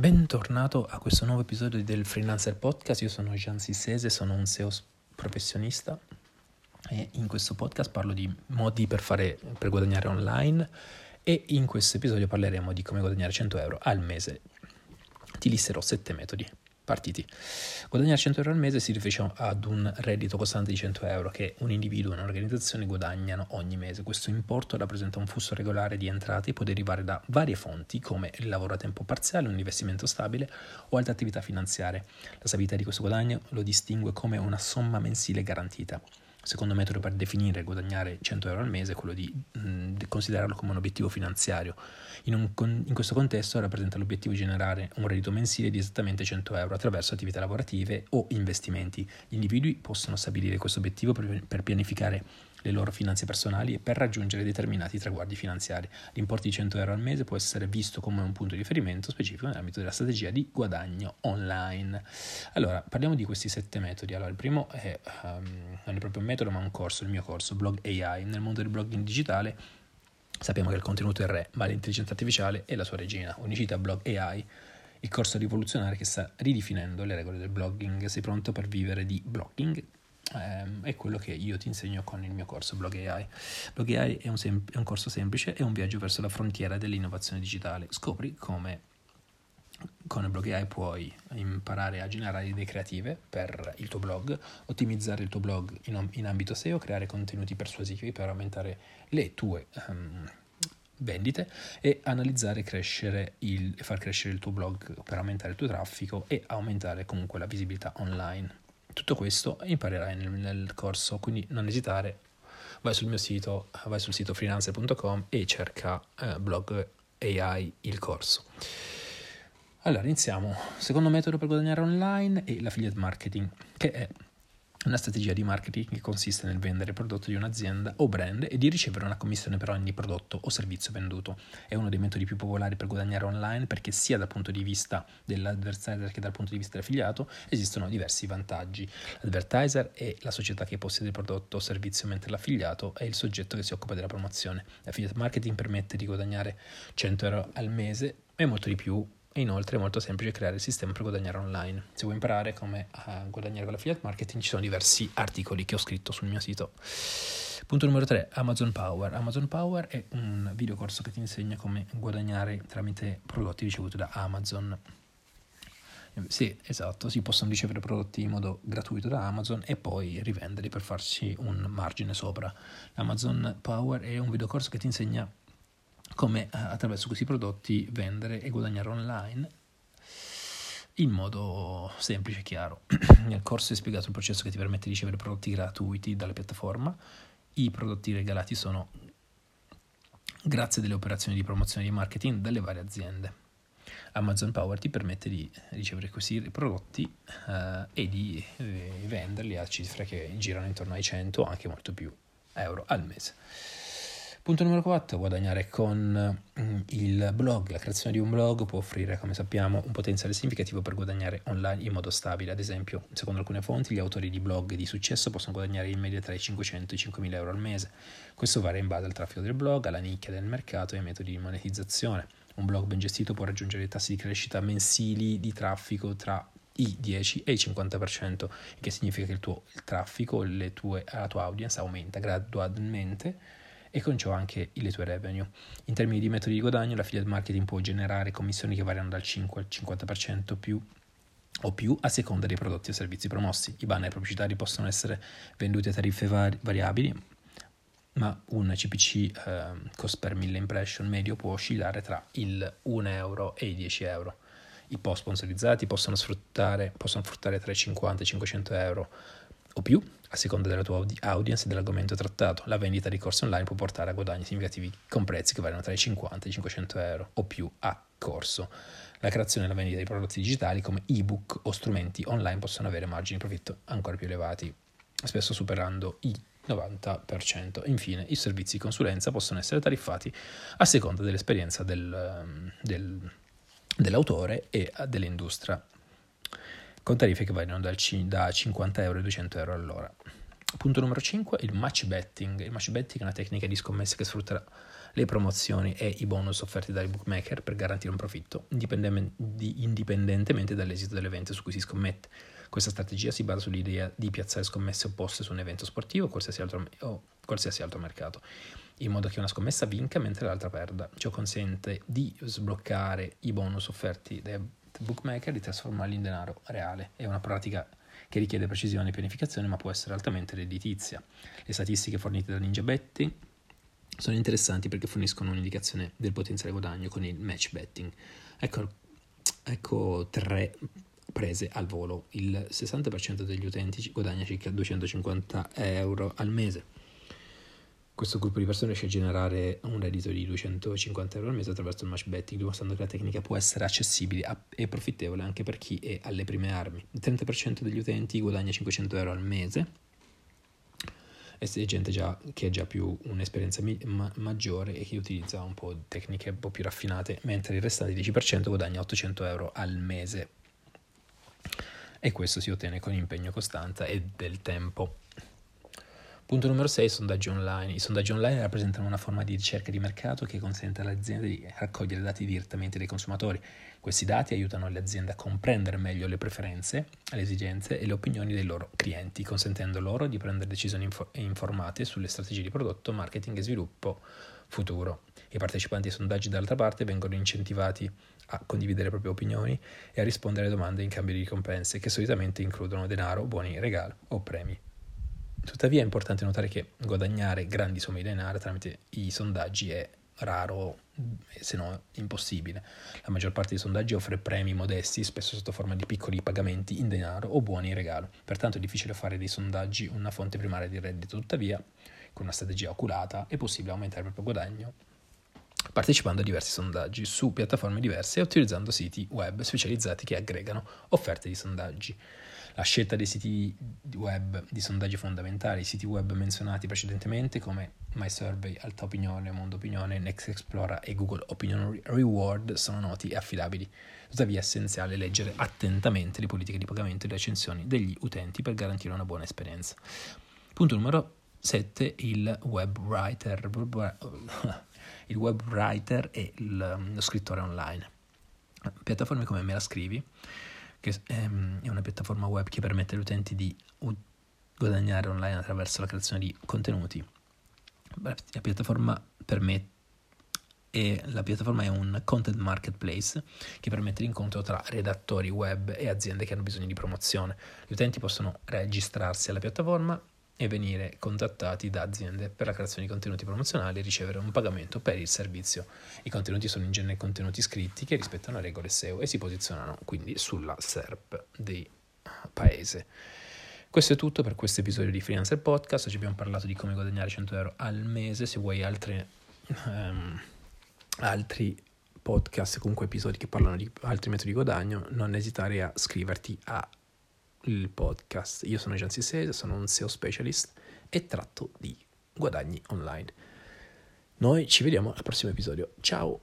Bentornato a questo nuovo episodio del Freelancer Podcast, io sono Gian Sissese, sono un SEO professionista e in questo podcast parlo di modi per, fare, per guadagnare online e in questo episodio parleremo di come guadagnare 100 euro al mese. Ti listerò 7 metodi partiti. Guadagnare 100 euro al mese si riferisce ad un reddito costante di 100 euro che un individuo e un'organizzazione guadagnano ogni mese. Questo importo rappresenta un flusso regolare di entrate e può derivare da varie fonti come il lavoro a tempo parziale, un investimento stabile o altre attività finanziarie. La stabilità di questo guadagno lo distingue come una somma mensile garantita secondo metodo per definire guadagnare 100 euro al mese è quello di mh, considerarlo come un obiettivo finanziario. In, un, in, questo contesto rappresenta l'obiettivo di generare un reddito mensile di esattamente 100 euro attraverso attività lavorative o investimenti. Gli individui possono stabilire questo obiettivo per, per pianificare le loro finanze personali e per raggiungere determinati traguardi finanziari. L'importo di 100 euro al mese può essere visto come un punto di riferimento specifico nell'ambito della strategia di guadagno online. Allora, parliamo di questi sette metodi. Allora, il primo è, um, non è proprio un metodo, ma un corso, il mio corso, Blog AI. Nel mondo del blogging digitale sappiamo che il contenuto è il re, ma l'intelligenza artificiale è la sua regina. Unicita Blog AI il corso rivoluzionario che sta ridefinendo le regole del blogging. Sei pronto per vivere di blogging? eh, è quello che io ti insegno con il mio corso Blog AI. Blog AI è un, sem- è un corso semplice, è un viaggio verso la frontiera dell'innovazione digitale. Scopri come con il blog AI puoi imparare a generare idee creative per il tuo blog, ottimizzare il tuo blog in, in ambito SEO, creare contenuti persuasivi per aumentare le tue um, vendite e analizzare e far crescere il tuo blog per aumentare il tuo traffico e aumentare comunque la visibilità online. Tutto questo imparerai nel, nel corso, quindi non esitare, vai sul mio sito, vai sul sito freelancer.com e cerca eh, blog AI il corso. Allora, iniziamo. Secondo metodo per guadagnare online è l'affiliate marketing, che è una strategia di marketing che consiste nel vendere il prodotto di un'azienda o brand e di ricevere una commissione per ogni prodotto o servizio venduto. È uno dei metodi più popolari per guadagnare online perché sia dal punto di vista dell'advertiser che dal punto di vista dell'affiliato esistono diversi vantaggi. L'advertiser è la società che possiede il prodotto o servizio mentre l'affiliato è il soggetto che si occupa della promozione. L'affiliate marketing permette di guadagnare 100 euro al mese e molto di più e inoltre è molto semplice creare il sistema per guadagnare online. Se vuoi imparare come guadagnare con l'affiliate marketing, ci sono diversi articoli che ho scritto sul mio sito. Punto numero 3, Amazon Power. Amazon Power è un videocorso che ti insegna come guadagnare tramite prodotti ricevuti da Amazon. Sì, esatto, si possono ricevere prodotti in modo gratuito da Amazon e poi rivenderli per farsi un margine sopra. Amazon Power è un videocorso che ti insegna come eh, attraverso questi prodotti vendere e guadagnare online in modo semplice e chiaro. Nel corso è spiegato il processo che ti permette di ricevere prodotti gratuiti dalla piattaforma. I prodotti regalati sono grazie delle operazioni di promozione di marketing dalle varie aziende. Amazon Power ti permette di ricevere questi prodotti eh, e di eh, venderli a cifre che girano intorno ai 100 o anche molto più euro al mese. Punto numero 4, guadagnare con mm, il blog. La creazione di un blog può offrire, come sappiamo, un potenziale significativo per guadagnare online in modo stabile. Ad esempio, secondo alcune fonti, gli autori di blog di successo possono guadagnare in media tra i 500 e i 5.000 euro al mese. Questo varia in base al traffico del blog, alla nicchia del mercato e ai metodi di monetizzazione. Un blog ben gestito può raggiungere tassi di crescita mensili di traffico tra i 10 e i 50%, il che significa che il tuo il traffico, tue, la tua audience aumenta gradualmente e con ciò anche le tue revenue. In termini di metodi di guadagno, l'affiliate marketing può generare commissioni che variano dal 5 al 50% più o più a seconda dei prodotti o servizi promossi. I banner pubblicitari possono essere venduti a tariffe vari- variabili, ma un CPC eh, cost per 1000 impression medio può oscillare tra il 1 euro e i 10 euro. I post sponsorizzati possono, sfruttare, possono fruttare tra i 50 e i 500 euro o più, a seconda della tua audience e dell'argomento trattato. La vendita di corsi online può portare a guadagni significativi con prezzi che variano tra i 50 e i 500 euro o più a corso. La creazione e la vendita di prodotti digitali come ebook o strumenti online possono avere margini di profitto ancora più elevati, spesso superando i 90%. Infine, i servizi di consulenza possono essere tariffati a seconda dell'esperienza del, del, dell'autore e dell'industria con tariffe che variano dal, da 50 euro a 200 euro all'ora. Punto numero 5, il match betting. Il match betting è una tecnica di scommesse che sfrutta le promozioni e i bonus offerti dai bookmaker per garantire un profitto, indipendentemente dall'esito dell'evento su cui si scommette. Questa strategia si basa sull'idea di piazzare scommesse opposte su un evento sportivo o qualsiasi altro, o qualsiasi altro mercato, in modo che una scommessa vinca mentre l'altra perda. Ciò consente di sbloccare i bonus offerti dai bookmaker di trasformarli in denaro reale. È una pratica che richiede precisione e pianificazione ma può essere altamente redditizia. Le statistiche fornite da Ninja Betting sono interessanti perché forniscono un'indicazione del potenziale guadagno con il match betting. Ecco, ecco tre prese al volo. Il 60% degli utenti guadagna circa 250 euro al mese. Questo gruppo di persone riesce a generare un reddito di 250 euro al mese attraverso il match betting, dimostrando che la tecnica può essere accessibile e profittevole anche per chi è alle prime armi. Il 30% degli utenti guadagna 500 euro al mese e se gente già, che ha già più un'esperienza ma- maggiore e che utilizza un po' tecniche un po' più raffinate, mentre il restante 10% guadagna 800 euro al mese. E questo si ottiene con impegno costante e del tempo. Punto numero 6, sondaggi online. I sondaggi online rappresentano una forma di ricerca di mercato che consente alle aziende di raccogliere dati direttamente dai consumatori. Questi dati aiutano le aziende a comprendere meglio le preferenze, le esigenze e le opinioni dei loro clienti, consentendo loro di prendere decisioni informate sulle strategie di prodotto, marketing e sviluppo futuro. I partecipanti ai sondaggi dall'altra parte vengono incentivati a condividere le proprie opinioni e a rispondere alle domande in cambio di ricompense, che solitamente includono denaro, buoni regali o premi. Tuttavia è importante notare che guadagnare grandi somme di denaro tramite i sondaggi è raro, se no impossibile. La maggior parte dei sondaggi offre premi modesti, spesso sotto forma di piccoli pagamenti in denaro o buoni in regalo. Pertanto è difficile fare dei sondaggi una fonte primaria di reddito. Tuttavia, con una strategia oculata, è possibile aumentare il proprio guadagno partecipando a diversi sondaggi su piattaforme diverse e utilizzando siti web specializzati che aggregano offerte di sondaggi. La scelta dei siti web di sondaggi fondamentali, i siti web menzionati precedentemente come MySurvey, Alta Opinione, Mondo Opinione, Next Explora e Google Opinion Reward sono noti e affidabili. Tuttavia è essenziale leggere attentamente le politiche di pagamento e le recensioni degli utenti per garantire una buona esperienza. Punto numero 7. Il web writer. Il web writer e lo scrittore online. Piattaforme come Me la scrivi che ehm, è una piattaforma web che permette agli utenti di guadagnare online attraverso la creazione di contenuti. La piattaforma permette e la piattaforma è un content marketplace che permette l'incontro tra redattori web e aziende che hanno bisogno di promozione. Gli utenti possono registrarsi alla piattaforma e venire contattati da aziende per la creazione di contenuti promozionali e ricevere un pagamento per il servizio. I contenuti sono in genere contenuti scritti che rispettano regole SEO e si posizionano quindi sulla SERP di paese. Questo è tutto per questo episodio di Freelancer Podcast. Oggi abbiamo parlato di come guadagnare 100 euro al mese. Se vuoi altre, um, altri podcast, comunque episodi che parlano di altri metodi di guadagno, non esitare a scriverti a il podcast. Io sono Gian Sese, sono un SEO specialist e tratto di guadagni online. Noi ci vediamo al prossimo episodio. Ciao!